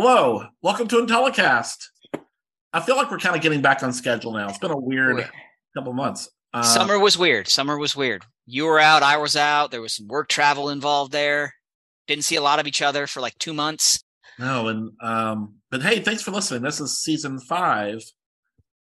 Hello, welcome to Intellicast. I feel like we're kind of getting back on schedule now. It's been a weird couple months. Uh, Summer was weird. Summer was weird. You were out, I was out. There was some work travel involved there. Didn't see a lot of each other for like two months. No, and um, but hey, thanks for listening. This is season five,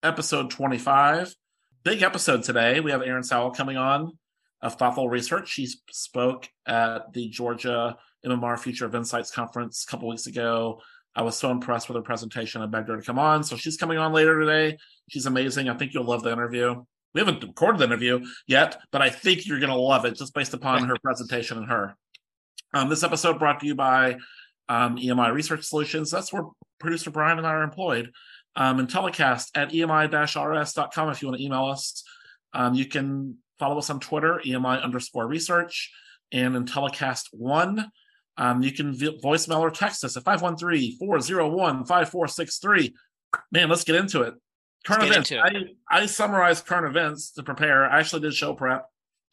episode twenty-five. Big episode today. We have Erin Sowell coming on of Thoughtful Research. She spoke at the Georgia MMR Future of Insights conference a couple weeks ago. I was so impressed with her presentation. I begged her to come on, so she's coming on later today. She's amazing. I think you'll love the interview. We haven't recorded the interview yet, but I think you're going to love it just based upon her presentation and her. Um, this episode brought to you by um, EMI Research Solutions. That's where producer Brian and I are employed. Um, intellicast at emi-rs.com if you want to email us. Um, you can follow us on Twitter, EMI underscore research, and Intellicast one. Um, you can voicemail or text us at 513-401-5463. Man, let's get into it. Current get events. I, I summarized current events to prepare. I actually did show prep.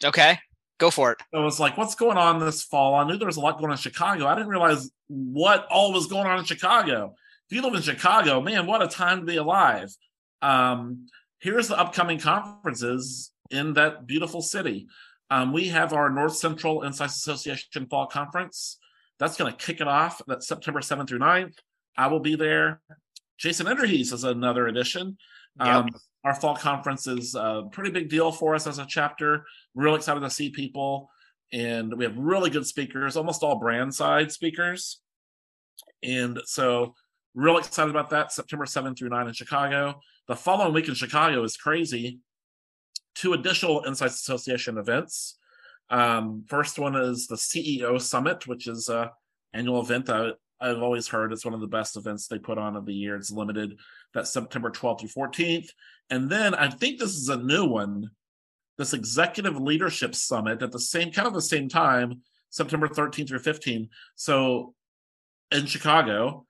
Okay, go for it. I was like, what's going on this fall? I knew there was a lot going on in Chicago. I didn't realize what all was going on in Chicago. If you live in Chicago, man, what a time to be alive. Um, here's the upcoming conferences in that beautiful city. Um, we have our North Central Insights Association Fall Conference. That's going to kick it off. That's September 7th through 9th. I will be there. Jason Enderhees is another edition. Um, our fall conference is a pretty big deal for us as a chapter. Real excited to see people, and we have really good speakers, almost all brand side speakers. And so, real excited about that. September 7 through 9 in Chicago. The following week in Chicago is crazy. Two additional Insights Association events. Um, first one is the CEO Summit, which is a annual event that I've always heard it's one of the best events they put on of the year. It's limited. That's September 12th through 14th. And then I think this is a new one, this Executive Leadership Summit at the same kind of the same time, September 13th through 15th. So in Chicago.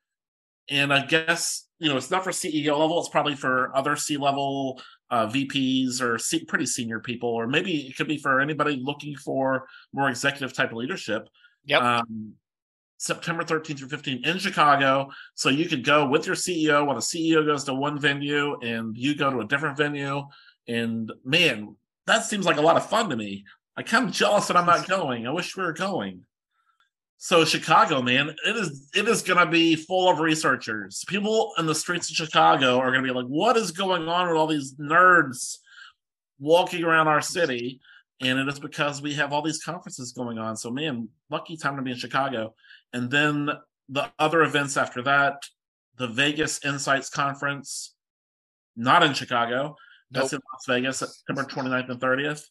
And I guess, you know, it's not for CEO level, it's probably for other C level uh, VPs or C- pretty senior people, or maybe it could be for anybody looking for more executive type of leadership. Yep. Um, September 13th through 15th in Chicago. So you could go with your CEO while the CEO goes to one venue and you go to a different venue. And man, that seems like a lot of fun to me. I'm kind of jealous that I'm not going. I wish we were going. So Chicago, man, it is it is going to be full of researchers. People in the streets of Chicago are going to be like, "What is going on with all these nerds walking around our city?" And it is because we have all these conferences going on. So, man, lucky time to be in Chicago. And then the other events after that, the Vegas Insights Conference, not in Chicago. That's in Las Vegas, September 29th and 30th.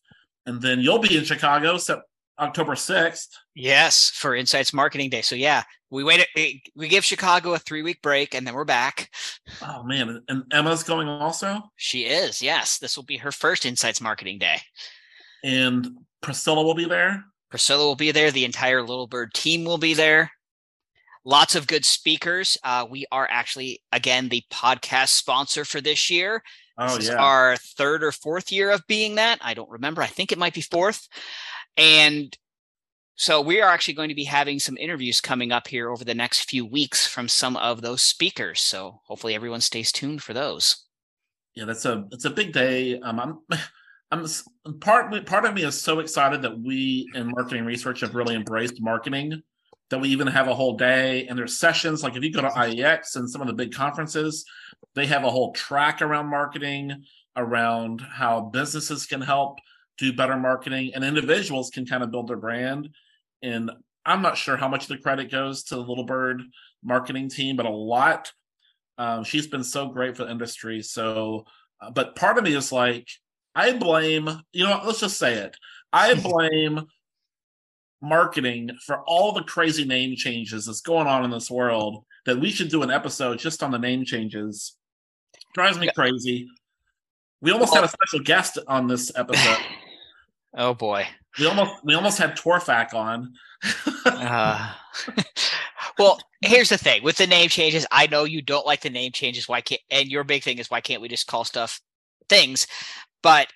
And then you'll be in Chicago, Sep- October 6th. Yes, for Insights Marketing Day. So yeah, we wait. We give Chicago a three week break, and then we're back. Oh, man. And Emma's going also. She is. Yes, this will be her first Insights Marketing Day. And Priscilla will be there. Priscilla will be there. The entire Little Bird team will be there. Lots of good speakers. Uh, we are actually again the podcast sponsor for this year. Oh, this is yeah. our third or fourth year of being that. I don't remember. I think it might be fourth. And so we are actually going to be having some interviews coming up here over the next few weeks from some of those speakers. So hopefully everyone stays tuned for those. yeah, that's a it's a big day. Um, I'm I'm part part of me is so excited that we in marketing research have really embraced marketing. That we even have a whole day and there's sessions like if you go to IIEX and some of the big conferences, they have a whole track around marketing, around how businesses can help do better marketing and individuals can kind of build their brand. And I'm not sure how much of the credit goes to the Little Bird marketing team, but a lot. Um, she's been so great for the industry. So, uh, but part of me is like, I blame, you know, let's just say it. I blame marketing for all the crazy name changes that's going on in this world that we should do an episode just on the name changes. Drives me crazy. We almost had a special guest on this episode. oh boy. We almost we almost had Torfak on. uh, well, here's the thing with the name changes. I know you don't like the name changes. Why can't? And your big thing is why can't we just call stuff things? But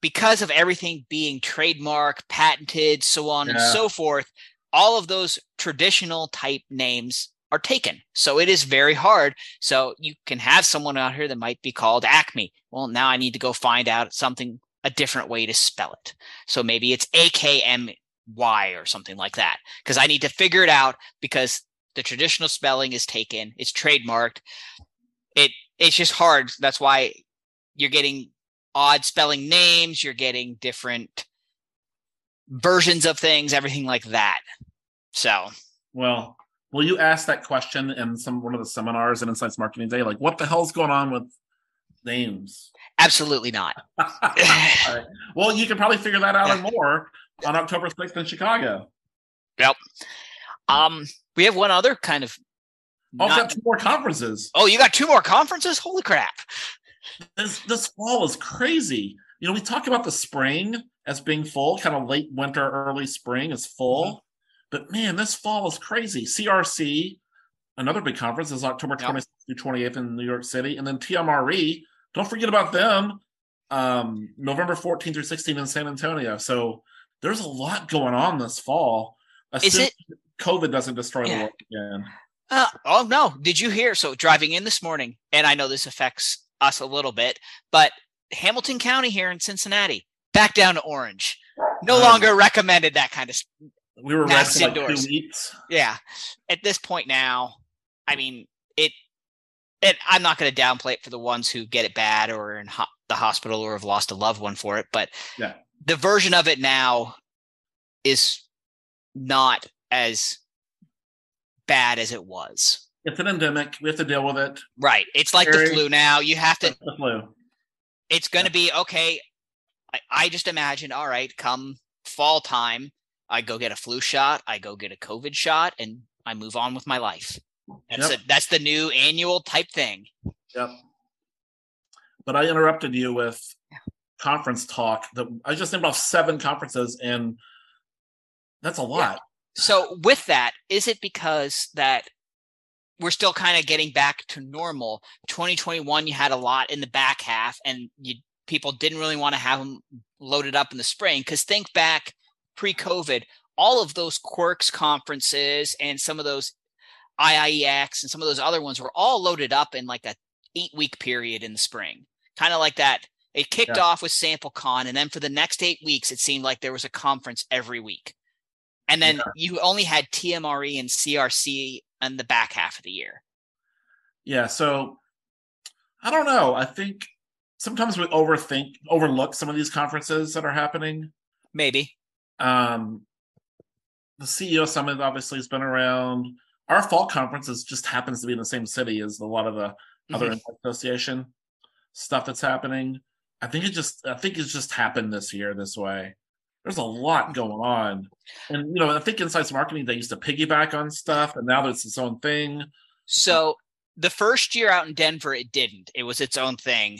because of everything being trademark, patented, so on and so forth, all of those traditional type names are taken. So it is very hard. So you can have someone out here that might be called Acme. Well, now I need to go find out something a different way to spell it. So maybe it's AKMY or something like that because I need to figure it out because the traditional spelling is taken, it's trademarked. It it's just hard. That's why you're getting odd spelling names, you're getting different versions of things, everything like that. So, Well, will you ask that question in some one of the seminars in Insights Marketing Day? Like, what the hell's going on with names? Absolutely not. Right. Well, you can probably figure that out and more on October 6th in Chicago. Yep. Um, we have one other kind of. Oh, not- got two more conferences. oh, you got two more conferences? Holy crap! This this fall is crazy. You know, we talk about the spring as being full, kind of late winter, early spring is full. Mm-hmm. But man, this fall is crazy. CRC, another big conference, is October Yep. through 28th in New York City. And then TMRE, don't forget about them, um, November 14th through 16th in San Antonio. So there's a lot going on this fall. Is Assuming it? COVID doesn't destroy the world again. Uh, oh no! Did you hear? So driving in this morning, and I know this affects us a little bit, but Hamilton County here in Cincinnati back down to orange. No Um, longer recommended that kind of. We were for like indoors. two weeks. Yeah, at this point now, I mean it. It. I'm not going to downplay it for the ones who get it bad or are in ho- the hospital or have lost a loved one for it, but Yeah. the version of it now is not as bad as it was. It's an endemic. We have to deal with it. Right. It's like the flu now. You have to, It's the flu. it's going to be okay. I, I just imagine, all right, come fall time, I go get a flu shot, I go get a COVID shot, and I move on with my life. That's Yep. a, that's the new annual type thing. Yep. But I interrupted you with conference talk. That I just named off seven conferences, and that's a lot. So with that, is it because that we're still kind of getting back to normal? 2021, you had a lot in the back half, and you people didn't really want to have them loaded up in the spring. Because think back pre-COVID, all of those Quirks conferences and some of those IIEX and some of those other ones were all loaded up in like a eight week period in the spring, kind of like that. It kicked Yeah. off with SampleCon, and then for the next eight weeks, it seemed like there was a conference every week. And then Yeah. you only had TMRE and CRC in the back half of the year. Yeah. So I don't know. I think sometimes we overthink, overlook some of these conferences that are happening. Maybe. Um, the CEO Summit obviously has been around. Our fall conference is just happens to be in the same city as a lot of the other Mhm. Insight association stuff that's happening. I think it just I think it's just happened this year this way. There's a lot going on. And you know, I think Insights Marketing they used to piggyback on stuff and now it's its own thing. So the first year out in Denver, it didn't. It was its own thing.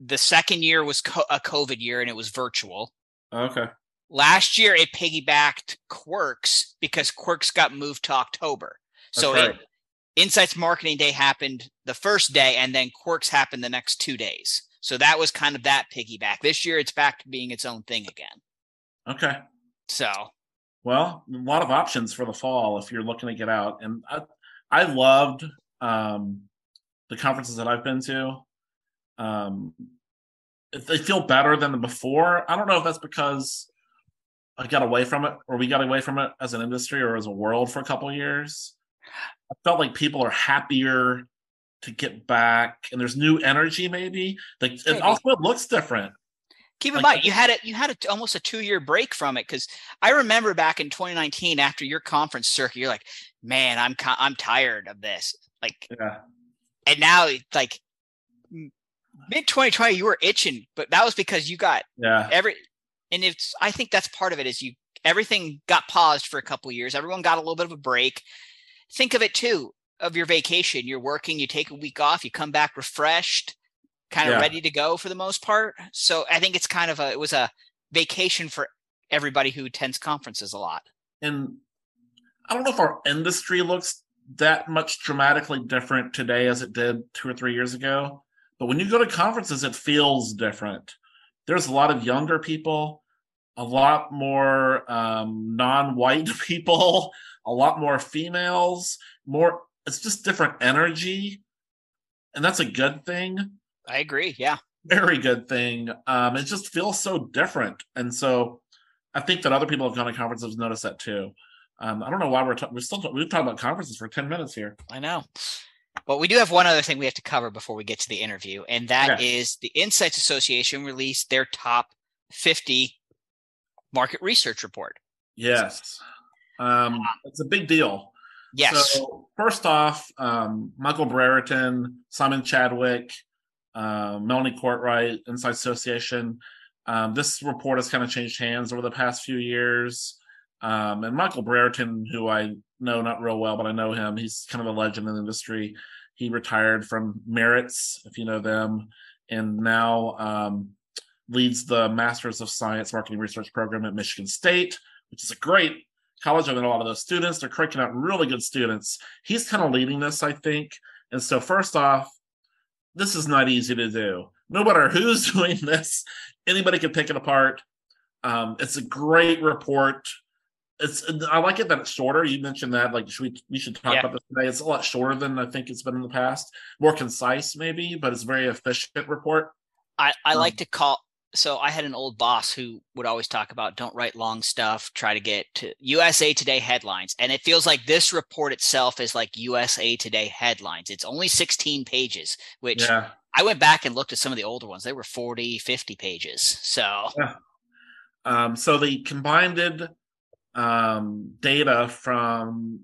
The second year was co- a COVID year and it was virtual. Okay. Last year, it piggybacked Quirks because Quirks got moved to October. So it, Insights Marketing Day happened the first day, and then Quirks happened the next two days. So that was kind of that piggyback. This year, it's back to being its own thing again. Okay. So Well, a lot of options for the fall if you're looking to get out. And I I loved um the conferences that I've been to. Um they feel better than the before. I don't know if that's because I got away from it or we got away from it as an industry or as a world for a couple of years. I felt like people are happier to get back and there's new energy maybe. Like Maybe. it also looks different. keep in Like- mind, you had a you had a, almost a two year break from it because I remember back in 2019 after your conference circuit, you're like, man, I'm I'm tired of this. Like, Yeah. and now it's like mid 2020, you were itching, but that was because you got Yeah. every, and it's I think that's part of it is you everything got paused for a couple years. Everyone got a little bit of a break. Think of it too of your vacation. You're working, you take a week off, you come back refreshed, kind of Yeah. ready to go for the most part. So I think it's kind of a it was a vacation for everybody who attends conferences a lot. and I don't know if our industry looks that much dramatically different today as it did two or three years ago. But when you go to conferences, it feels different. There's a lot of younger people, a lot more um, non-white people, a lot more females, more. It's just different energy, and that's a good thing I agree. Yeah. very good thing. Um, it just feels so different, and so I think that other people have gone to conferences noticed that too. Um, I don't know why we're ta- we're still we've talked about conferences for ten minutes here. I know. But we do have one other thing we have to cover before we get to the interview, and that is the Insights Association released their top 50 market research report. Yes, um, it's a big deal. Yes. So first off, um, Michael Brereton, Simon Chadwick, uh, Melanie Courtright, Insights Association. Um, this report has kind of changed hands over the past few years. Um, and Michael Brereton, who I know not real well, but I know him, he's kind of a legend in the industry. He retired from Maritz, if you know them, and now um, leads the Masters of Science Marketing Research program at Michigan State, which is a great college. I mean, a lot of those students, they're cranking out really good students. He's kind of leading this, I think. And so, first off, this is not easy to do. No matter who's doing this, anybody can pick it apart. Um, it's a great report. It's I like it that it's shorter. You mentioned that, like, should we we should talk Yeah. about this today. It's a lot shorter than I think it's been in the past. More concise, maybe, but it's a very efficient report. I, I like um, to call so I had an old boss who would always talk about don't write long stuff, try to get to USA Today headlines. And it feels like this report itself is like USA Today headlines. It's only 16 pages, which Yeah. I went back and looked at some of the older ones. They were 40, 50 pages. So Um, so they combined um, data from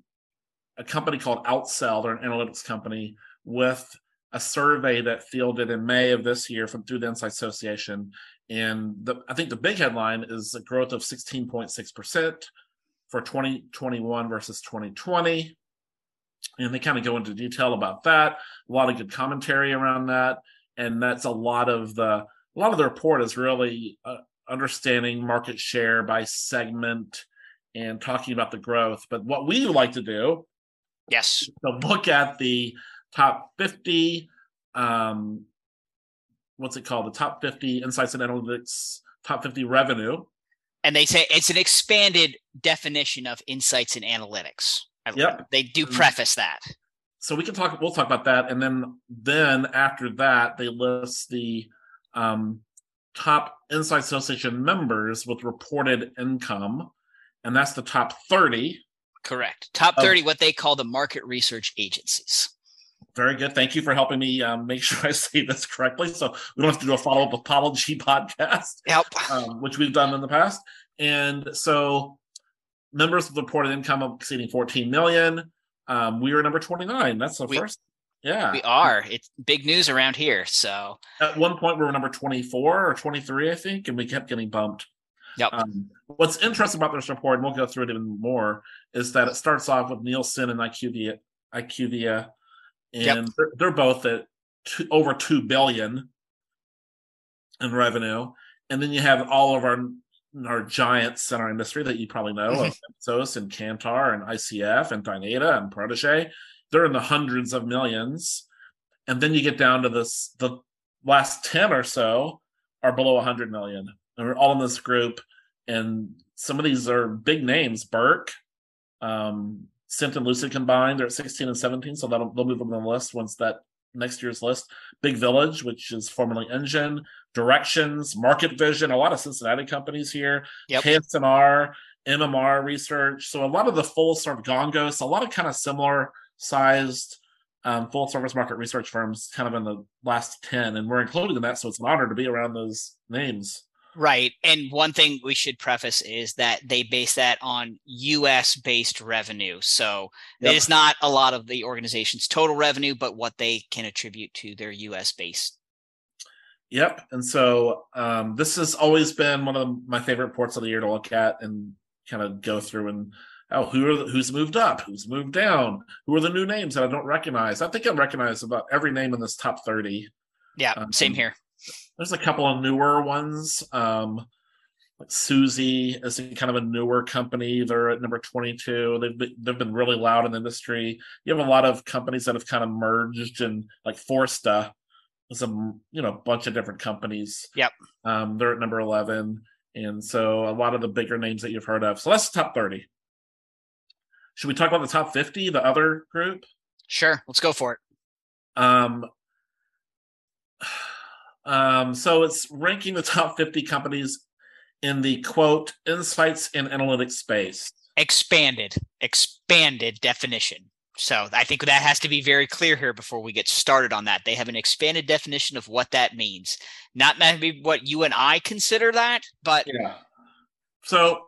a company called Outsell, they're an analytics company, with a survey that fielded in May of this year from through the Insight Association. And the, I think the big headline is a growth of 16.6% for 2021 versus 2020. And they kind of go into detail about that. A lot of good commentary around that. And that's a lot of the a lot of the report is really uh, understanding market share by segment and talking about the growth. But what we like to do yes, to look at the top 50, um, what's it called? The top 50 insights and analytics, top 50 revenue. and they say it's an expanded definition of insights and analytics. I- Yep. They do Mm. preface that. So we can talk. We'll talk about that, and then then after that, they list the um, top Insight Association members with reported income, and that's the top 30. Correct. Top Oh. 30, what they call the market research agencies. Very good. Thank you for helping me um, make sure I say this correctly. So we don't have to do a follow up apology podcast, Yep. um, which we've done in the past. And so members with reported income of exceeding 14 million. Um, we are number 29. That's the We- first. Yeah. We are. It's big news around here. So At one point, we were number 24 or 23, I think, and we kept getting bumped. Yep. Um, what's interesting about this report, and we'll go through it even more, is that it starts off with Nielsen and IQVIA, IQVIA and Yep. they're, they're both at two, over two billion in revenue, and then you have all of our our giants in our industry that you probably know, of Ipsos and Kantar and ICF and Dynata and Protege. They're in the hundreds of millions, and then you get down to this the last 10 or so are below 100 million and we're all in this group and some of these are big names burke um Cint and lucid combined they're at 16 and 17 so that'll they'll move up on the list once that next year's list. Big village which is formerly engine directions market vision a lot of cincinnati companies here. Yep. KS&R mmr research so a lot of the full sort of gongos a lot of kind of similar sized um, full service market research firms kind of in the last 10 and we're included in that so it's an honor to be around those names Right. And one thing we should preface is that they base that on US based revenue. So Yep. it is not a lot of the organization's total revenue, but what they can attribute to their US based. Yep. And so um, this has always been one of my favorite reports of the year to look at and kind of go through and oh, who are the, who's moved up, who's moved down, who are the new names that I don't recognize. I think I recognize about every name in this top thirty. Yeah, Um, same here. There's a couple of newer ones. Um, like Suzy is kind of a newer company. They're at number 22. They've been, they've been really loud in the industry. You have a lot of companies that have kind of merged and like Forsta is a you know bunch of different companies. Yep. Um, they're at number 11, and so a lot of the bigger names that you've heard of. So that's the top 30. Should we talk about the top 50, the other group? Sure. Let's go for it. Um, um, so it's ranking the top 50 companies in the quote insights and analytics space. Expanded, expanded definition. So I think that has to be very clear here before we get started on that. They have an expanded definition of what that means. Not maybe what you and I consider that, but Yeah. So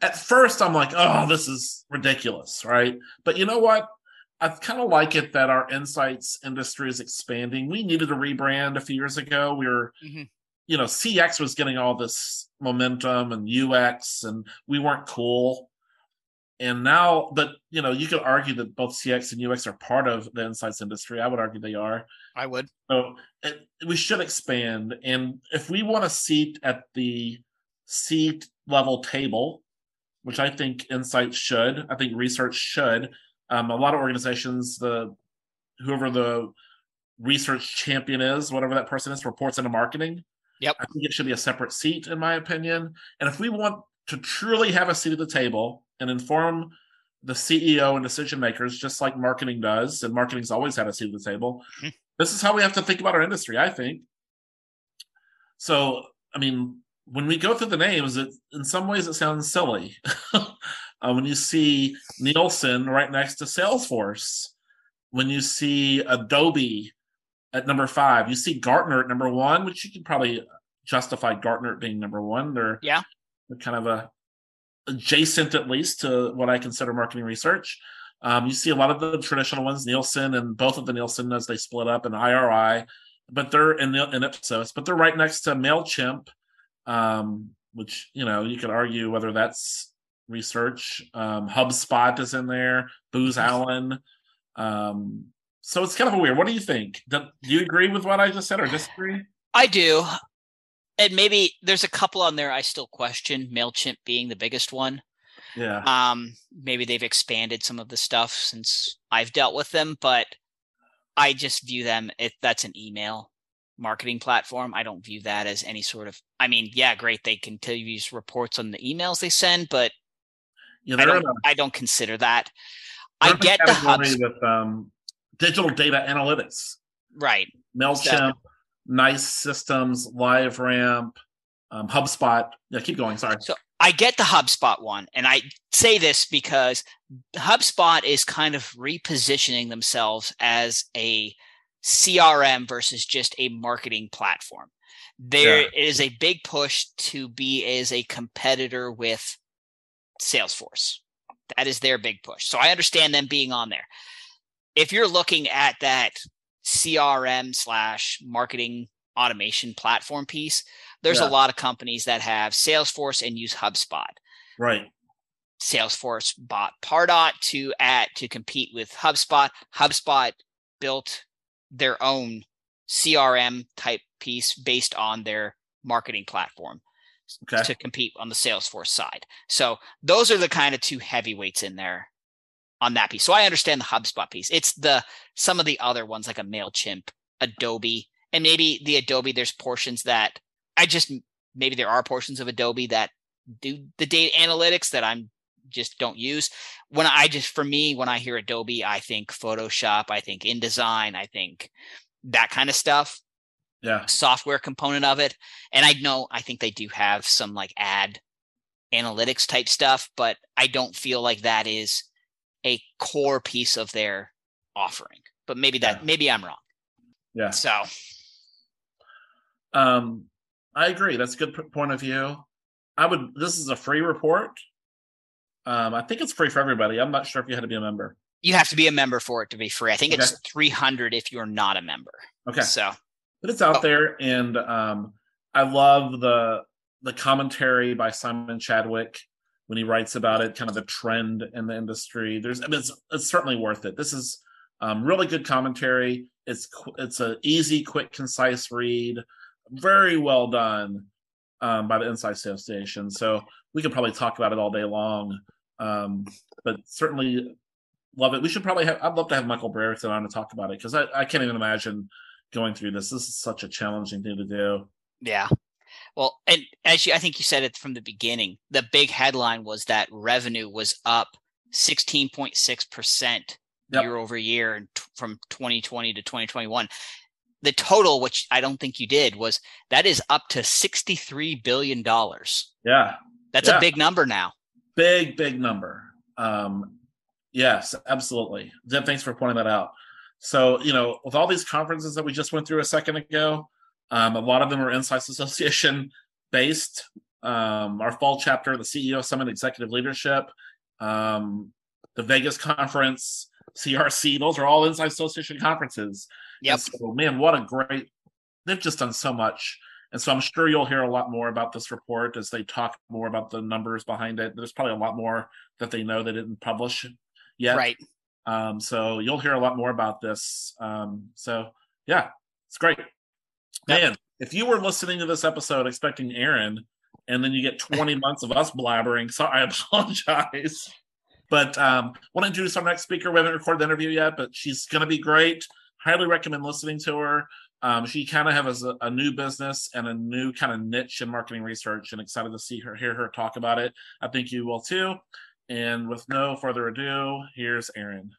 at first I'm like, oh, this is ridiculous, right? But you know what? I kind of like it that our insights industry is expanding. We needed a rebrand a few years ago. We were, Mhm. you know, CX was getting all this momentum and UX, and we weren't cool. And now, but you know, you could argue that both CX and UX are part of the insights industry. I would argue they are. I would. So it, we should expand. And if we want a seat at the seat level table, which I think insights should, I think research should. Um, a lot of organizations, the whoever the research champion is, whatever that person is, reports into marketing. Yep. I think it should be a separate seat, in my opinion. And if we want to truly have a seat at the table and inform the CEO and decision makers, just like marketing does, and marketing's always had a seat at the table, Mhm. this is how we have to think about our industry, I think. So, I mean, when we go through the names, it in some ways it sounds silly. uh, when you see Nielsen right next to Salesforce, when you see Adobe at number five, you see Gartner at number one, which you can probably justify Gartner being number one. They're Yeah. they're kind of a adjacent at least to what I consider marketing research. Um, you see a lot of the traditional ones, Nielsen and both of the Nielsen as they split up and IRI, but they're in, in Ipsos, but they're right next to Mailchimp, um, which you know you could argue whether that's research. Um, HubSpot is in there, Booz Allen. Um, so it's kind of a weird. What do you think? Do, you agree with what I just said or disagree? I do. And maybe there's a couple on there I still question, MailChimp being the biggest one. Yeah. Um, maybe they've expanded some of the stuff since I've dealt with them, but I just view them if that's an email marketing platform. I don't view that as any sort of I mean, yeah, great, they can tell you reports on the emails they send, but Yeah, I don't a- I don't consider that. I get the hubs with um, digital data analytics. right. Mailchimp, Nice Systems, LiveRamp, um, HubSpot. Yeah, keep going. Sorry. So I get the HubSpot one, and I say this because HubSpot is kind of repositioning themselves as a CRM versus just a marketing platform. There Yeah. is a big push to be as a competitor with Salesforce. That is their big push. So I understand them being on there. If you're looking at that CRM slash marketing automation platform piece, there's Yeah. a lot of companies that have Salesforce and use HubSpot. Right. Salesforce bought Pardot to at to compete with HubSpot. HubSpot built their own CRM type piece based on their marketing platform Okay. to compete on the Salesforce side. So those are the kind of two heavyweights in there on that piece. So I understand the HubSpot piece. It's the some of the other ones like a Mailchimp, Adobe, and maybe the Adobe. There's portions that I just maybe there are portions of Adobe that do the data analytics that I'm just don't use. When I just for me when I hear Adobe, I think Photoshop, I think InDesign, I think that kind of stuff Yeah. software component of it. And I know I think they do have some like ad analytics type stuff, but I don't feel like that is a core piece of their offering. But maybe that Yeah. maybe I'm wrong. Yeah. So Um, I agree. That's a good point of view. I would. This is a free report. Um, I think it's free for everybody. I'm not sure if you had to be a member. You have to be a member for it to be free. I think it's 300 if you're not a member. Okay, So but it's out Oh. there, and um, I love the the commentary by Simon Chadwick when he writes about it, kind of the trend in the industry. There's, I mean, it's it's certainly worth it. This is um, really good commentary. It's it's a easy, quick, concise read. Very well done um, by the Insights Association. So we could probably talk about it all day long, um, but certainly love it. We should probably have. I'd love to have Michael Brereton on to talk about it because I, I can't even imagine going through this. This is such a challenging thing to do. Yeah. Well, and as you, I think you said it from the beginning, the big headline was that revenue was up 16.6% Yep. year over year and t- from 2020 to 2021. The total, which I don't think you did, was that is up to $63 billion. That's Yeah, Yeah. a big number now. big big number. Um, yes, absolutely. Thanks for pointing that out. So you know, with all these conferences that we just went through a second ago, um, a lot of them are Insights Association based. Um, our fall chapter, the CEO Summit Executive Leadership, um, the Vegas conference, CRC, those are all Insights Association conferences. Yep. So, man, what a great! They've just done so much, and so I'm sure you'll hear a lot more about this report as they talk more about the numbers behind it. There's probably a lot more that they know they didn't publish yet. Right. Um, so you'll hear a lot more about this. Um, so yeah, it's great. Man, if you were listening to this episode expecting Erin, and then you get 20 months of us blabbering, so I apologize. But um, want to introduce our next speaker. We haven't recorded the interview yet, but she's going to be great. Highly recommend listening to her. Um, she kind of has a, a new business and a new kind of niche in marketing research, and excited to see her, hear her talk about it. I think you will too. And with no further ado, here's Erin.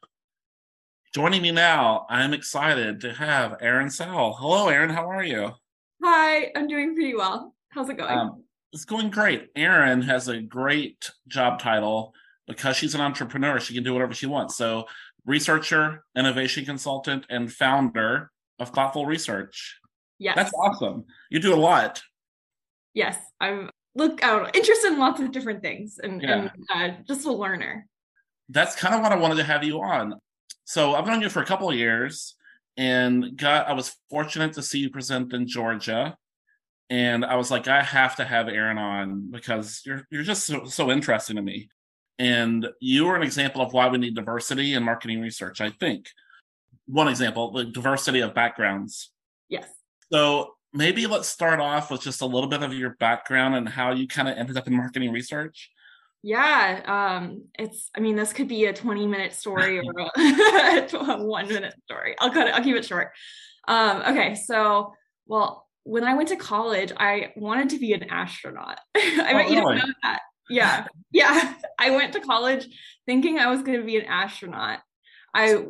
Joining me now, I'm excited to have Erin Sowell. Hello, Erin. How are you? Hi, I'm doing pretty well. How's it going? Um, it's going great. Erin has a great job title because she's an entrepreneur. She can do whatever she wants. So, researcher, innovation consultant, and founder of Thoughtful Research. yes. That's awesome. You do a lot. Yes. I'm look don't interested in lots of different things and, Yeah. and uh, just a learner. That's kind of what I wanted to have you on. So, I've known you for a couple of years and got I was fortunate to see you present in Georgia. And I was like, I have to have Erin on because you're you're just so, so interesting to me. And you are an example of why we need diversity in marketing research, I think. One example, the diversity of backgrounds. Yes. So maybe let's start off with just a little bit of your background and how you kind of ended up in marketing research. Yeah. Um, it's I mean, this could be a 20 minute story or a, a one minute story. I'll cut it, I'll keep it short. Um, okay, so well, when I went to college, I wanted to be an astronaut. I Oh, bet you don't know that. Yeah. Yeah. I went to college thinking I was gonna be an astronaut. I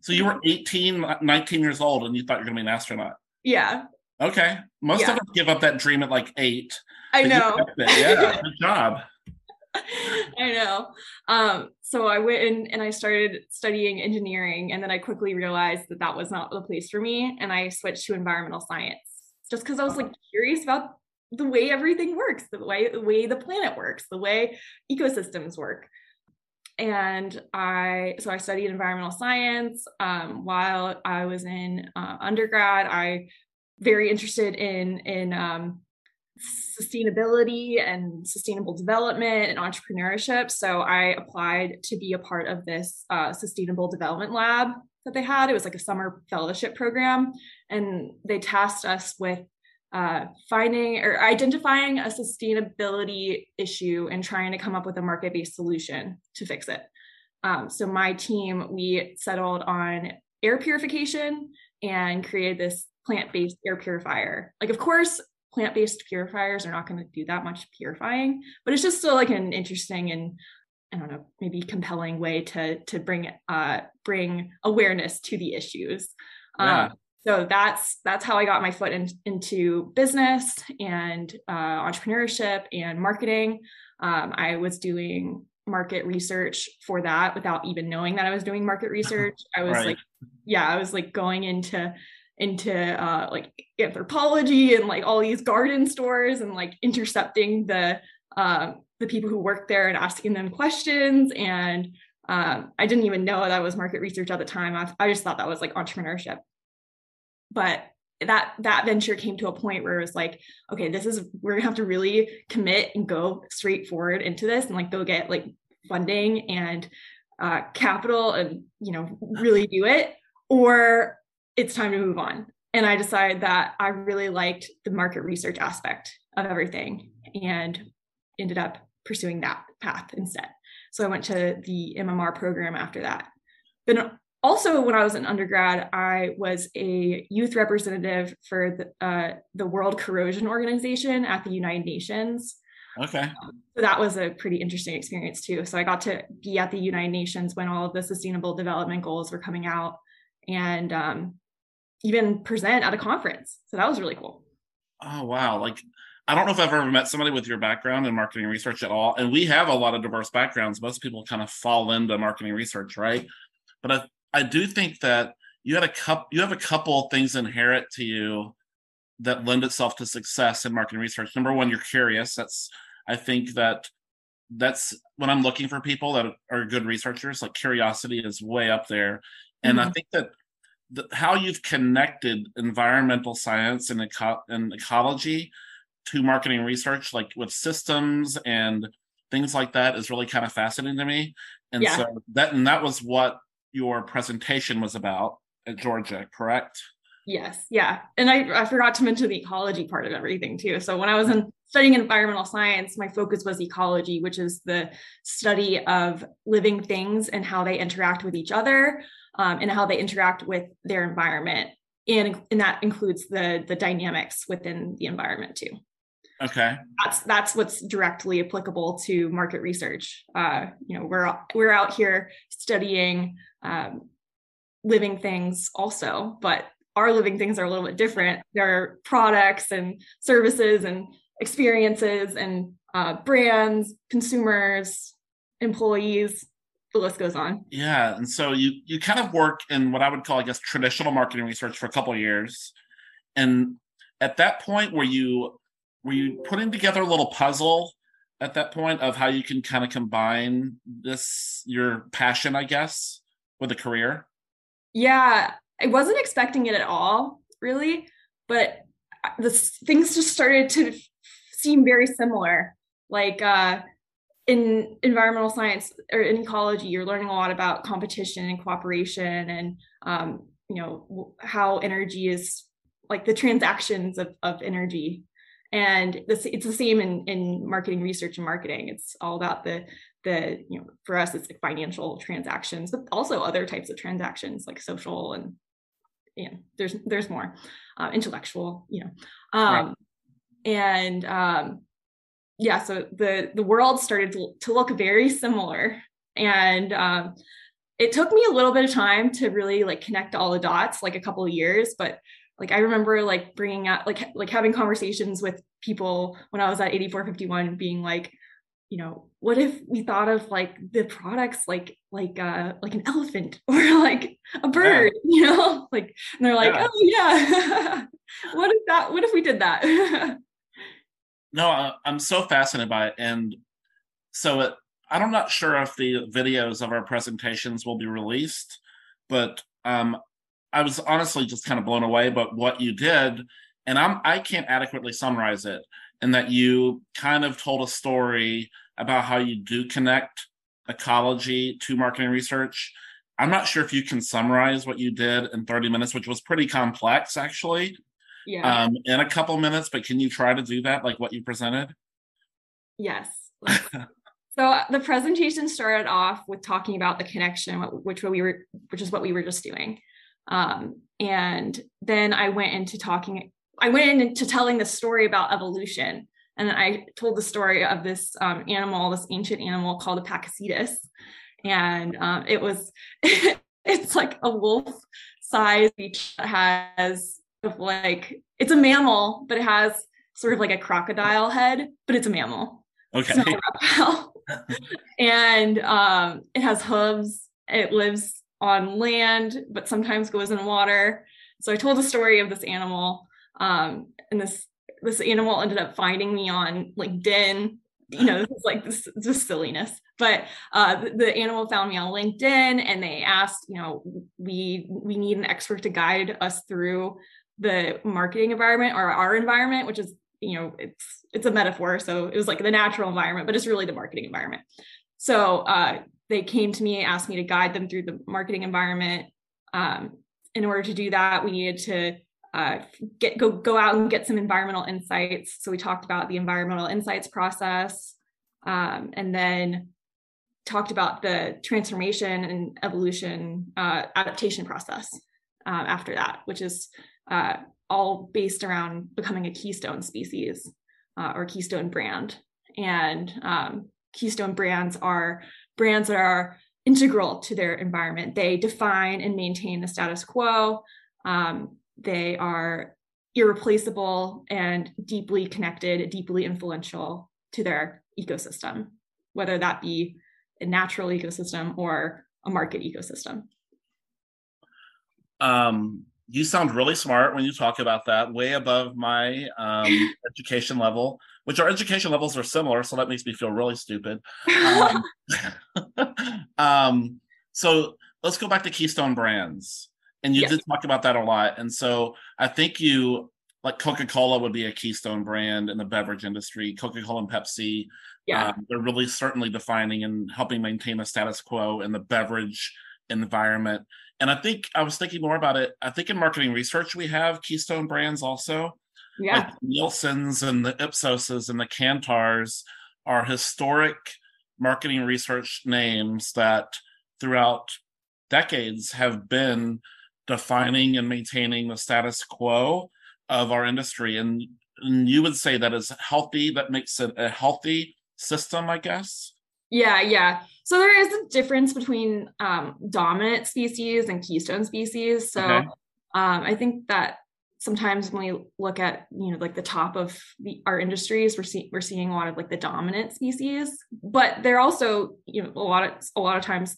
So you were 18, 19 years old and you thought you were going to be an astronaut. yeah, Okay. Most Yeah. of us give up that dream at like eight. I know. Yeah. Good job. I know. Um, so I went in and I started studying engineering, and then I quickly realized that that was not the place for me, and I switched to environmental science just because I was like curious about the way everything works, the way the way the planet works, the way ecosystems work. And I so I studied environmental science um, while I was in uh, undergrad. I very interested in in um, sustainability and sustainable development and entrepreneurship. So I applied to be a part of this uh, sustainable development lab that they had. It was like a summer fellowship program, and they tasked us with uh, finding or identifying a sustainability issue and trying to come up with a market-based solution to fix it. Um, so my team, we settled on air purification and created this plant-based air purifier. Like, of course, plant-based purifiers are not going to do that much purifying, but it's just still like an interesting and I don't know, maybe compelling way to to bring uh bring awareness to the issues. Yeah. Um, so that's that's how I got my foot in, into business and uh, entrepreneurship and marketing. Um, I was doing market research for that without even knowing that I was doing market research. I was Right. like, yeah, I was like going into into uh, like Anthropologie and like all these garden stores and like intercepting the uh, the people who work there and asking them questions and um, I didn't even know that was market research at the time. I, I just thought that was like entrepreneurship. But that that venture came to a point where it was like, okay, this is we're gonna have to really commit and go straight forward into this and like go get like funding and uh, capital and you know really do it, or it's time to move on. And I decided that I really liked the market research aspect of everything and ended up pursuing that path instead. So I went to the MMR program after that. Then also, when I was an undergrad, I was a youth representative for the, uh, the World Corrosion Organization at the United Nations. Okay. Um, so that was a pretty interesting experience too. So I got to be at the United Nations when all of the Sustainable Development Goals were coming out, and um, even present at a conference. So that was really cool. Oh wow! Like I don't know if I've ever met somebody with your background in marketing research at all. And we have a lot of diverse backgrounds. Most people kind of fall into marketing research, right? But I, I do think that you had a cup you have a couple things inherent to you that lend itself to success in marketing research. Number one, you're curious. That's I think that that's when I'm looking for people that are good researchers, like curiosity is way up there. And mm-hmm. I think that the, how you've connected environmental science and, eco- and ecology to marketing research, like with systems and things like that, is really kind of fascinating to me. And yeah. so that and that was what your presentation was about at Georgia, correct? Yes, yeah. And I, I forgot to mention the ecology part of everything too. So when I was in studying environmental science, my focus was ecology, which is the study of living things and how they interact with each other um, and how they interact with their environment. And, and that includes the the dynamics within the environment too. Okay. That's that's what's directly applicable to market research. Uh, you know, we're we're out here studying um, living things also, but our living things are a little bit different. There are products and services and experiences and uh, brands, consumers, employees. The list goes on. Yeah, and so you you kind of work in what I would call, I guess, traditional marketing research for a couple of years, and at that point, were you were you putting together a little puzzle at that point of how you can kind of combine this your passion i guess with a career? Yeah i wasn't expecting it at all really but the things just started to seem very similar. Like uh in environmental science or in ecology you're learning a lot about competition and cooperation and um you know how energy is like the transactions of, of energy. And this it's the same in in marketing research and marketing. It's all about the the you know for us it's like financial transactions but also other types of transactions like social and know there's there's more uh, intellectual you know. Um right. and um yeah so the the world started to, to look very similar. And um it took me a little bit of time to really like connect all the dots like a couple of years. But like i remember like bringing up like like having conversations with people when i was at 8451 being like you know what if we thought of like the products like like uh like an elephant or like a bird yeah. you know? Like and they're like yeah. oh yeah. What if that what if we did that no i'm so fascinated by it and so it, i'm not sure if the videos of our presentations will be released but um I was honestly just kind of blown away by what you did, and I'm I can't adequately summarize it. In that you kind of told a story about how you do connect ecology to marketing research. I'm not sure if you can summarize what you did in 30 minutes, which was pretty complex actually. Yeah. Um, in a couple minutes, but can you try to do that, like what you presented? Yes. so the presentation started off with talking about the connection, which we were, which is what we were just doing. Um, and then I went into talking, I went into telling the story about evolution. And then I told the story of this um, animal, this ancient animal called a Pakicetus. And um, it was, it's like a wolf size that has like, it's a mammal, but it has sort of like a crocodile head, but it's a mammal. Okay. and um, it has hooves. It lives on land, but sometimes goes in water. So I told the story of this animal, um, and this this animal ended up finding me on LinkedIn. You know, this is like this just silliness. But uh, the, the animal found me on LinkedIn, and they asked, you know, we we need an expert to guide us through the marketing environment or our environment, which is you know it's it's a metaphor. So it was like the natural environment but it's really the marketing environment. So uh, they came to me asked me to guide them through the marketing environment. Um, in order to do that we needed to uh, get go go out and get some environmental insights. So we talked about the environmental insights process um, and then talked about the transformation and evolution uh, adaptation process uh, after that which is uh, all based around becoming a keystone species uh, or keystone brand. And um, keystone brands are brands that are integral to their environment. They define and maintain the status quo. Um, they are irreplaceable and deeply connected, deeply influential to their ecosystem, whether that be a natural ecosystem or a market ecosystem. Um, you sound really smart when you talk about that, way above my um, education level, which our education levels are similar. So that makes me feel really stupid. Um, um, so let's go back to Keystone Brands. And you yes. did talk about that a lot. And so I think you, like Coca Cola would be a Keystone brand in the beverage industry, Coca Cola and Pepsi. Yeah. Um, they're really certainly defining and helping maintain the status quo in the beverage environment. And I think I was thinking more about it. I think in marketing research we have Keystone brands also. Yeah. Like Nielsen's and the Ipsoses and the Kantars are historic marketing research names that throughout decades have been defining and maintaining the status quo of our industry. And, and you would say that is healthy, that makes it a healthy system, I guess. Yeah, yeah. So there is a difference between um, dominant species and keystone species. So okay. um, I think that sometimes when we look at you know like the top of the, our industries, we're seeing we're seeing a lot of like the dominant species, but they're also you know a lot of a lot of times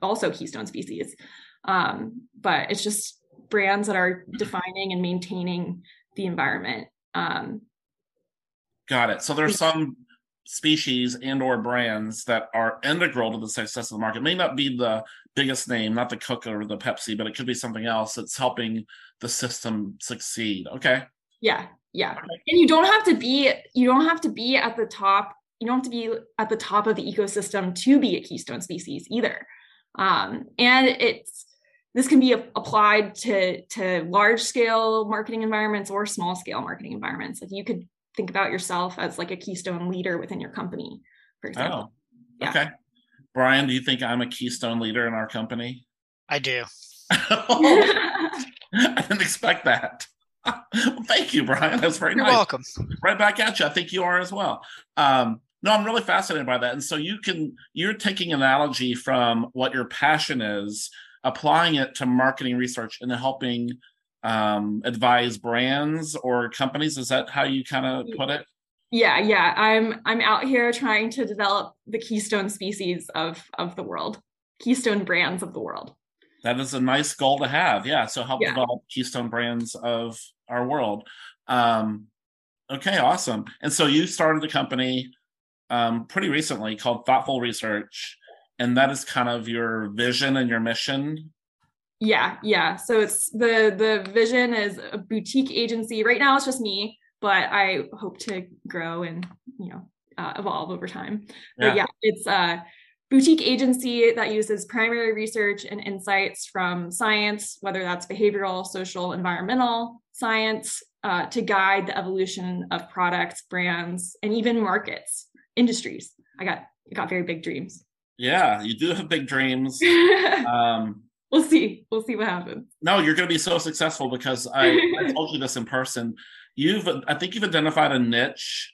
also keystone species. Um, but it's just brands that are defining and maintaining the environment. Um, Got it. So there's some species and or brands that are integral to the success of the market. It may not be the biggest name not the coca or the pepsi but it could be something else that's helping the system succeed. Okay? Yeah yeah. Okay. and you don't have to be you don't have to be at the top you don't have to be at the top of the ecosystem to be a keystone species either. Um, and it's this can be applied to to large scale marketing environments or small scale marketing environments. Like you could think about yourself as like a keystone leader within your company, for example. Oh, yeah. okay. Brian, do you think I'm a keystone leader in our company? I do. I didn't expect that. well, thank you, Brian. That's very You're nice. welcome. Right back at you. I think you are as well. Um, no, I'm really fascinated by that. And so you can you're taking analogy from what your passion is, applying it to marketing research and helping um, advise brands or companies. Is that how you kind of put it? Yeah, yeah. I'm I'm out here trying to develop the keystone species of of the world, keystone brands of the world. That is a nice goal to have. Yeah. So help yeah. develop keystone brands of our world. Um, okay, awesome. And so you started a company um, pretty recently called Thoughtful Research, and that is kind of your vision and your mission yeah, yeah. So it's the the vision is a boutique agency. Right now it's just me, but I hope to grow and you know uh, evolve over time. Yeah. But yeah, it's a boutique agency that uses primary research and insights from science, whether that's behavioral, social, environmental science, uh, to guide the evolution of products, brands, and even markets, industries. I got I got very big dreams. Yeah, you do have big dreams. um, we'll see. We'll see what happens. No, you're going to be so successful because I, I told you this in person. You've, I think you've identified a niche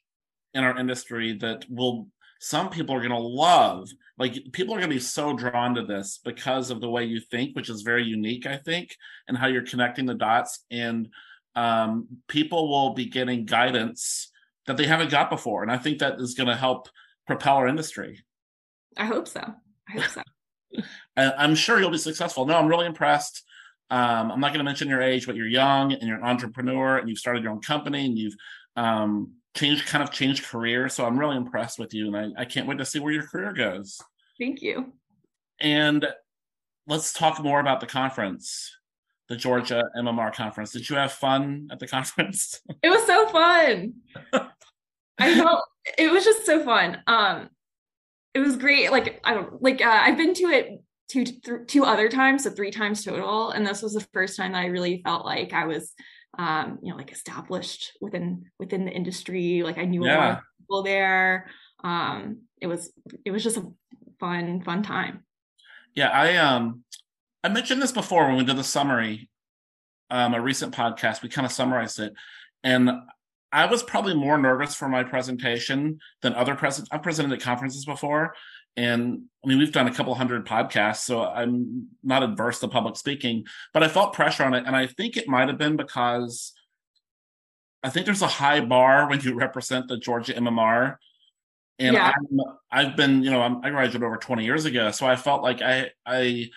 in our industry that will some people are going to love. Like people are going to be so drawn to this because of the way you think, which is very unique, I think, and how you're connecting the dots. And um, people will be getting guidance that they haven't got before, and I think that is going to help propel our industry. I hope so. I hope so. I'm sure you'll be successful. No, I'm really impressed. Um, I'm not going to mention your age, but you're young and you're an entrepreneur and you've started your own company and you've um, changed kind of changed career. So I'm really impressed with you, and I, I can't wait to see where your career goes. Thank you. And let's talk more about the conference, the Georgia MMR conference. Did you have fun at the conference? It was so fun. I felt it was just so fun. Um, it was great. Like I don't like uh, I've been to it two th- two other times, so three times total, and this was the first time that I really felt like I was, um, you know, like established within within the industry. Like I knew a lot of people there. Um, it was it was just a fun fun time. Yeah, I um I mentioned this before when we did the summary, um, a recent podcast. We kind of summarized it, and I was probably more nervous for my presentation than other present. I've presented at conferences before, and I mean we've done a couple hundred podcasts, so I'm not adverse to public speaking, but I felt pressure on it, and I think it might have been because I think there's a high bar when you represent the Georgia MMR. And Yeah. I'm, I've been, you know, I'm, I graduated over 20 years ago, so I felt like I, I,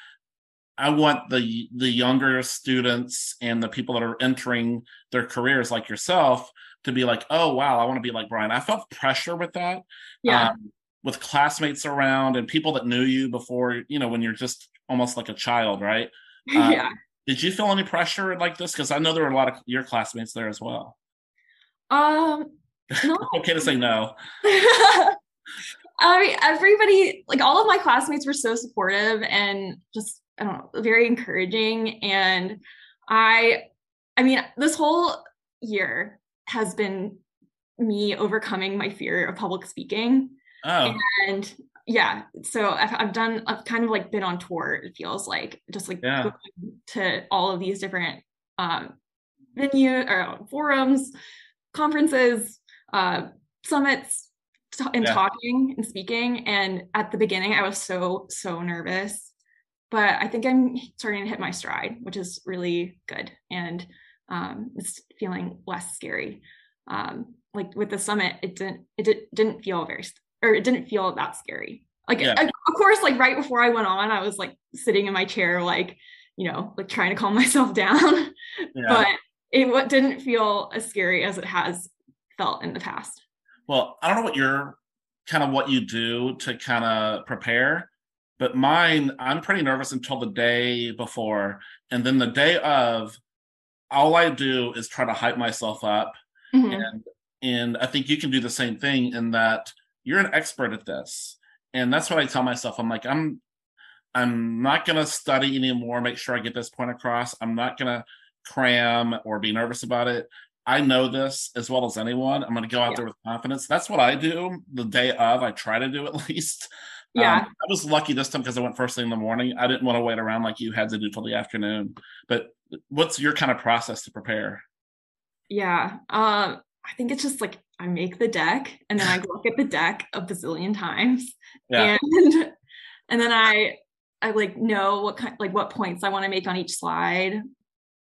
I want the the younger students and the people that are entering their careers, like yourself, to be like, oh wow, I want to be like Brian. I felt pressure with that, Yeah. um, with classmates around and people that knew you before, you know, when you're just almost like a child, right? um, yeah. Did you feel any pressure like this? Because I know there were a lot of your classmates there as well. Um, no. okay to say no. I mean, everybody, like all of my classmates were so supportive and just, I don't know, very encouraging. And I, I mean, this whole year has been me overcoming my fear of public speaking. Oh, And yeah, so I've, I've done, I've kind of like been on tour, it feels like, just like Yeah. going to all of these different um, venue or forums, conferences, uh, summits, and Yeah. talking and speaking. And at the beginning, I was so, so nervous. But I think I'm starting to hit my stride, which is really good. And um, it's feeling less scary. Um, like with the summit, it didn't it did, didn't feel very or it didn't feel that scary. Like Yeah. I- of course, like right before I went on, I was like sitting in my chair, like you know, like trying to calm myself down. yeah. But it wa- didn't feel as scary as it has felt in the past. Well, I don't know what your kind of what you do to kind of prepare, but mine, I'm pretty nervous until the day before. And then the day of, all I do is try to hype myself up. Mhm. And and I think you can do the same thing in that you're an expert at this. And that's what I tell myself. I'm like, I'm I'm not gonna study anymore, make sure I get this point across. I'm not gonna cram or be nervous about it. I know this as well as anyone. I'm going to go out Yeah. there with confidence. That's what I do the day of. I try to do at least. Yeah. Um, I was lucky this time because I went first thing in the morning. I didn't want to wait around like you had to do till the afternoon. But what's your kind of process to prepare? Yeah. Um, I think it's just like I make the deck and then I look at the deck a bazillion times. Yeah. And and then I I like know what kind like what points I want to make on each slide.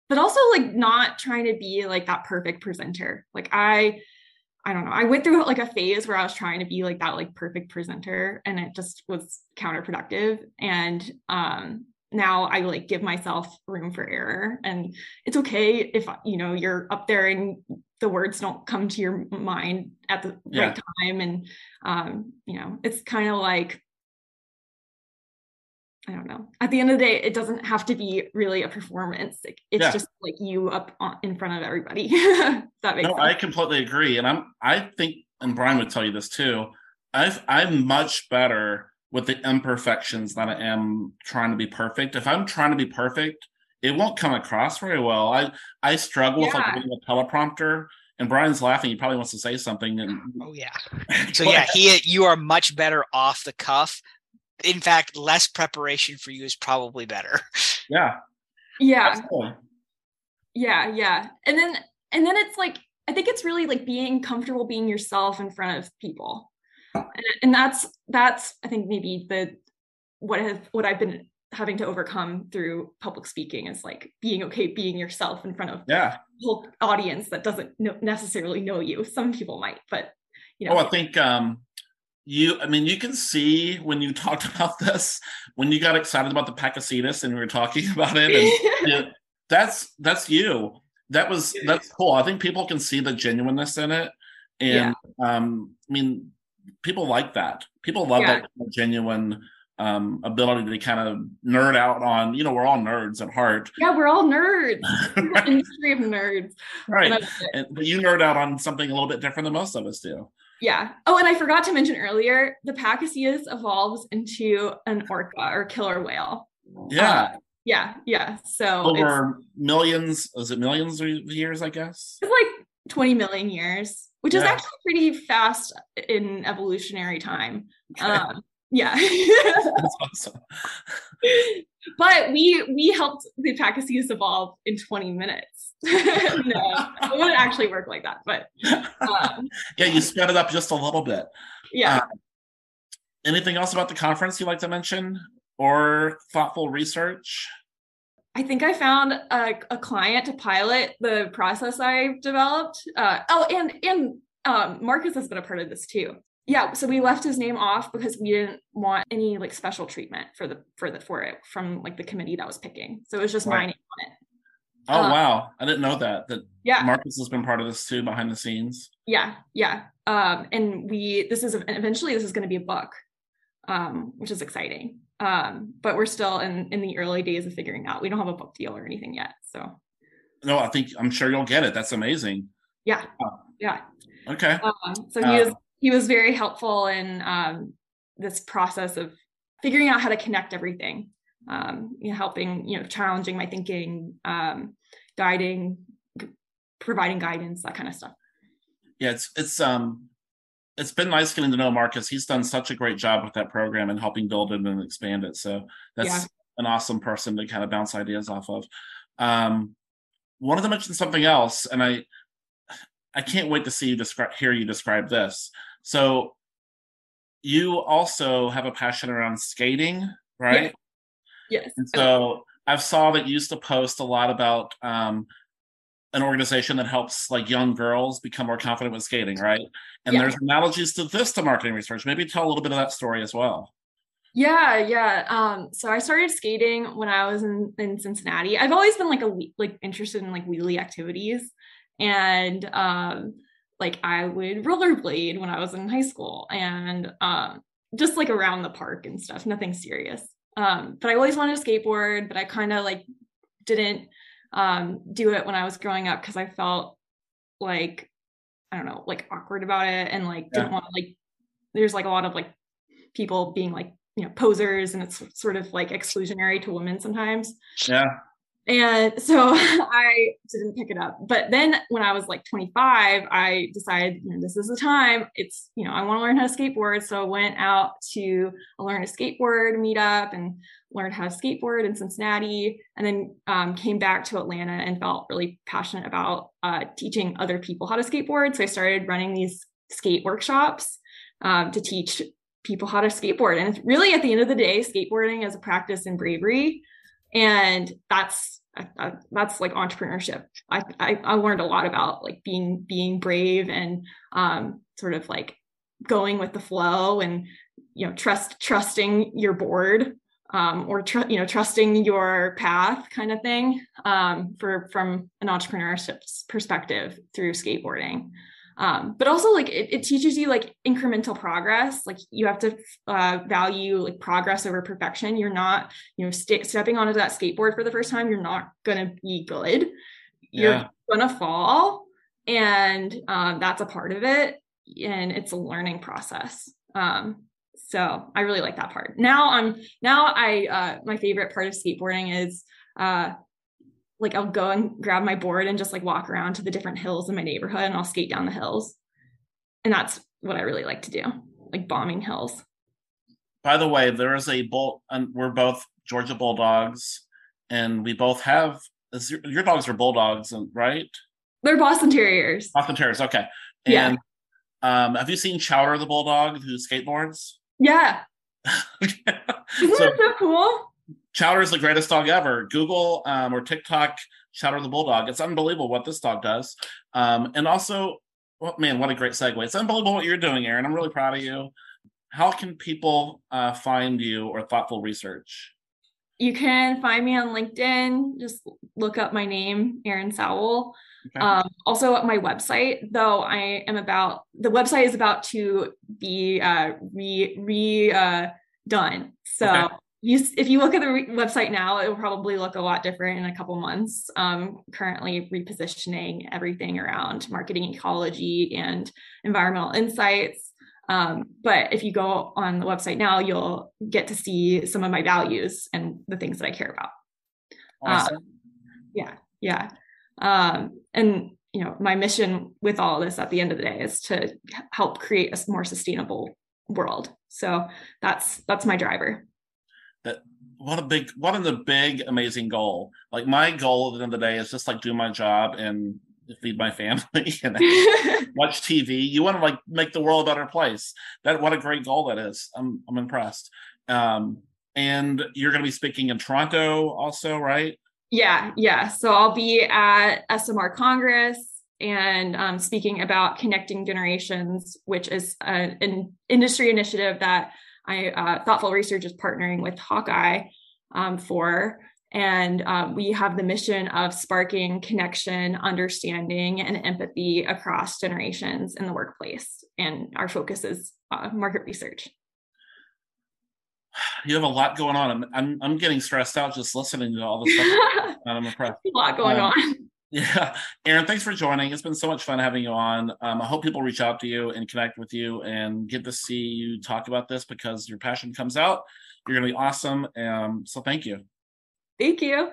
But also like not trying to be like that perfect presenter. Like I I don't know. I went through like a phase where I was trying to be like that like perfect presenter and it just was counterproductive. And um now I like give myself room for error and it's okay if you know you're up there and the words don't come to your mind at the Yeah. right time and um you know it's kind of like i don't know at the end of the day it doesn't have to be really a performance Like, it's Yeah. just like you up on, in front of everybody that makes No, sense I completely agree, and I'm. I think, and Brian would tell you this too. I've. I'm much better with the imperfections that I am trying to be perfect. If I'm trying to be perfect, it won't come across very well. I. I struggle with like Yeah. reading a teleprompter, and Brian's laughing. He probably wants to say something, and Oh yeah. So yeah, he you are much better off the cuff. In fact, less preparation for you is probably better. yeah, yeah absolutely. yeah yeah and then and then it's like i think it's really like being comfortable being yourself in front of people and, and that's that's i think maybe the what have what i've been having to overcome through public speaking is like being okay being yourself in front of yeah. whole audience that doesn't know, necessarily know you. Some people might but you know. Oh, I think um, you i mean you can see when you talked about this when you got excited about the Pakicetus and we were talking about it and you know, that's that's you. That was that's cool. I think people can see the genuineness in it. And um i mean people like that people love Yeah. that genuine um ability to kind of nerd out on you know we're all nerds at heart Yeah, we're all nerds. right, Industry of nerds. right. And but you nerd out on something a little bit different than most of us do Yeah. Oh, and I forgot to mention earlier, the Pakicetus evolves into an orca or killer whale. yeah Yeah, yeah. So it's, over millions is it millions of years i guess it's like 20 million years, which is actually pretty fast in evolutionary time. Um, yeah. that's awesome but we we helped the Pakicetus evolve in 20 minutes. no, it wouldn't actually work like that, but um, yeah you sped it up just a little bit yeah. anything else about the conference you'd like to mention or thoughtful research I think I found a, a client to pilot the process I developed. Uh, oh, and and um, Marcus has been a part of this too. Yeah, so we left his name off because we didn't want any like special treatment for the for the for it from like the committee that was picking. So it was just my name on it. oh Uh, wow i didn't know that that Yeah, marcus has been part of this too behind the scenes yeah, yeah. Um, and we this is eventually this is going to be a book, um, which is exciting. Um, but we're still in in the early days of figuring out. We don't have a book deal or anything yet. So no i think i'm sure you'll get it that's amazing yeah, yeah. okay Um, so he Uh, was he was very helpful in um, this process of figuring out how to connect everything. Um, you know, helping you know, challenging my thinking, um, guiding, g- providing guidance, that kind of stuff. yeah it's it's um it's been nice getting to know marcus. He's done such a great job with that program and helping build it and expand it. So that's Yeah. an awesome person to kind of bounce ideas off of. Um wanted to mention something else and i i can't wait to see you describe hear you describe this. So you also have a passion around skating right? Yes. and so I've saw that you used to post a lot about um, an organization that helps like young girls become more confident with skating, right? And Yeah. there's analogies to this to marketing research. Maybe tell a little bit of that story as well. Yeah, yeah. Um, so I started skating when I was in, in Cincinnati. I've always been like a like interested in like wheelie activities, and um, like I would rollerblade when I was in high school, and um, just like around the park and stuff. Nothing serious. Um, but I always wanted a skateboard, but I kind of like didn't um, do it when I was growing up because I felt like I don't know, like awkward about it, and like didn't want to like. There's like a lot of like people being like you know posers and it's sort of like exclusionary to women sometimes Yeah. And so i didn't pick it up but then when i was like 25 i decided you know this is the time it's you know i want to learn how to skateboard so i went out to a learn a skateboard meetup and learned how to skateboard in cincinnati and then um, came back to atlanta and felt really passionate about uh, teaching other people how to skateboard so i started running these skate workshops um, to teach people how to skateboard. And it's really at the end of the day, skateboarding is a practice in bravery. And that's that's like entrepreneurship. I, I, I learned a lot about like being being brave and um, sort of like going with the flow and you know trust trusting your board um, or tr- you know trusting your path kind of thing um, for from an entrepreneurship perspective through skateboarding um, but also like it, it teaches you like incremental progress. Like you have to uh, value like progress over perfection. You're not you know st- stepping onto that skateboard for the first time you're not gonna be good. You're Yeah. gonna fall and um, that's a part of it and it's a learning process. Um, so i really like that part. Now i'm now i uh, my favorite part of skateboarding is uh, like I'll go and grab my board and just like walk around to the different hills in my neighborhood and I'll skate down the hills. And that's what I really like to do, like bombing hills. By the way, there is a bull, and we're both Georgia Bulldogs, and we both have your, your dogs are Bulldogs, right? They're Boston Terriers. Boston Terriers. Okay. Yeah. Um, have you seen Chowder the Bulldog who skateboards? Yeah. Isn't So- that so cool? Chowder is the greatest dog ever. Google um, or TikTok Chowder the Bulldog. It's unbelievable what this dog does. Um, and also, well, man, what a great segue. It's unbelievable what you're doing, Erin. I'm really proud of you. how can people uh, find you or thoughtful research? You can find me on LinkedIn. Just look up my name, Erin Sowell. Okay. Um, also, my website, though, I am about the website is about to be uh, re re uh, done. So Okay. You, if you look at the re- website now, it will probably look a lot different in a couple months. Um, currently repositioning everything around marketing ecology and environmental insights. Um, but if you go on the website now, you'll get to see some of my values and the things that I care about. Awesome. Yeah, yeah. Um, and you know, my mission with all this at the end of the day is to help create a more sustainable world. So that's that's my driver. What a big what the big amazing goal like my goal at the end of the day is just like do my job and feed my family and watch tv you want to like make the world a better place. That what a great goal that is. I'm i'm impressed. Um and you're going to be speaking in toronto also right? Yeah, yeah. So I'll be at ESOMAR Congress and um, speaking about connecting generations, which is an industry initiative that I uh, Thoughtful Research is partnering with Hawkeye um, for. And um, we have the mission of sparking connection, understanding, and empathy across generations in the workplace. And our focus is uh, market research. you have a lot going on i'm i'm, I'm getting stressed out just listening to all this stuff i'm impressed a lot going Um, on. Yeah, Erin, thanks for joining. It's been so much fun having you on. Um, I hope people reach out to you and connect with you and get to see you talk about this because your passion comes out. You're going to be awesome. Um, so thank you. Thank you.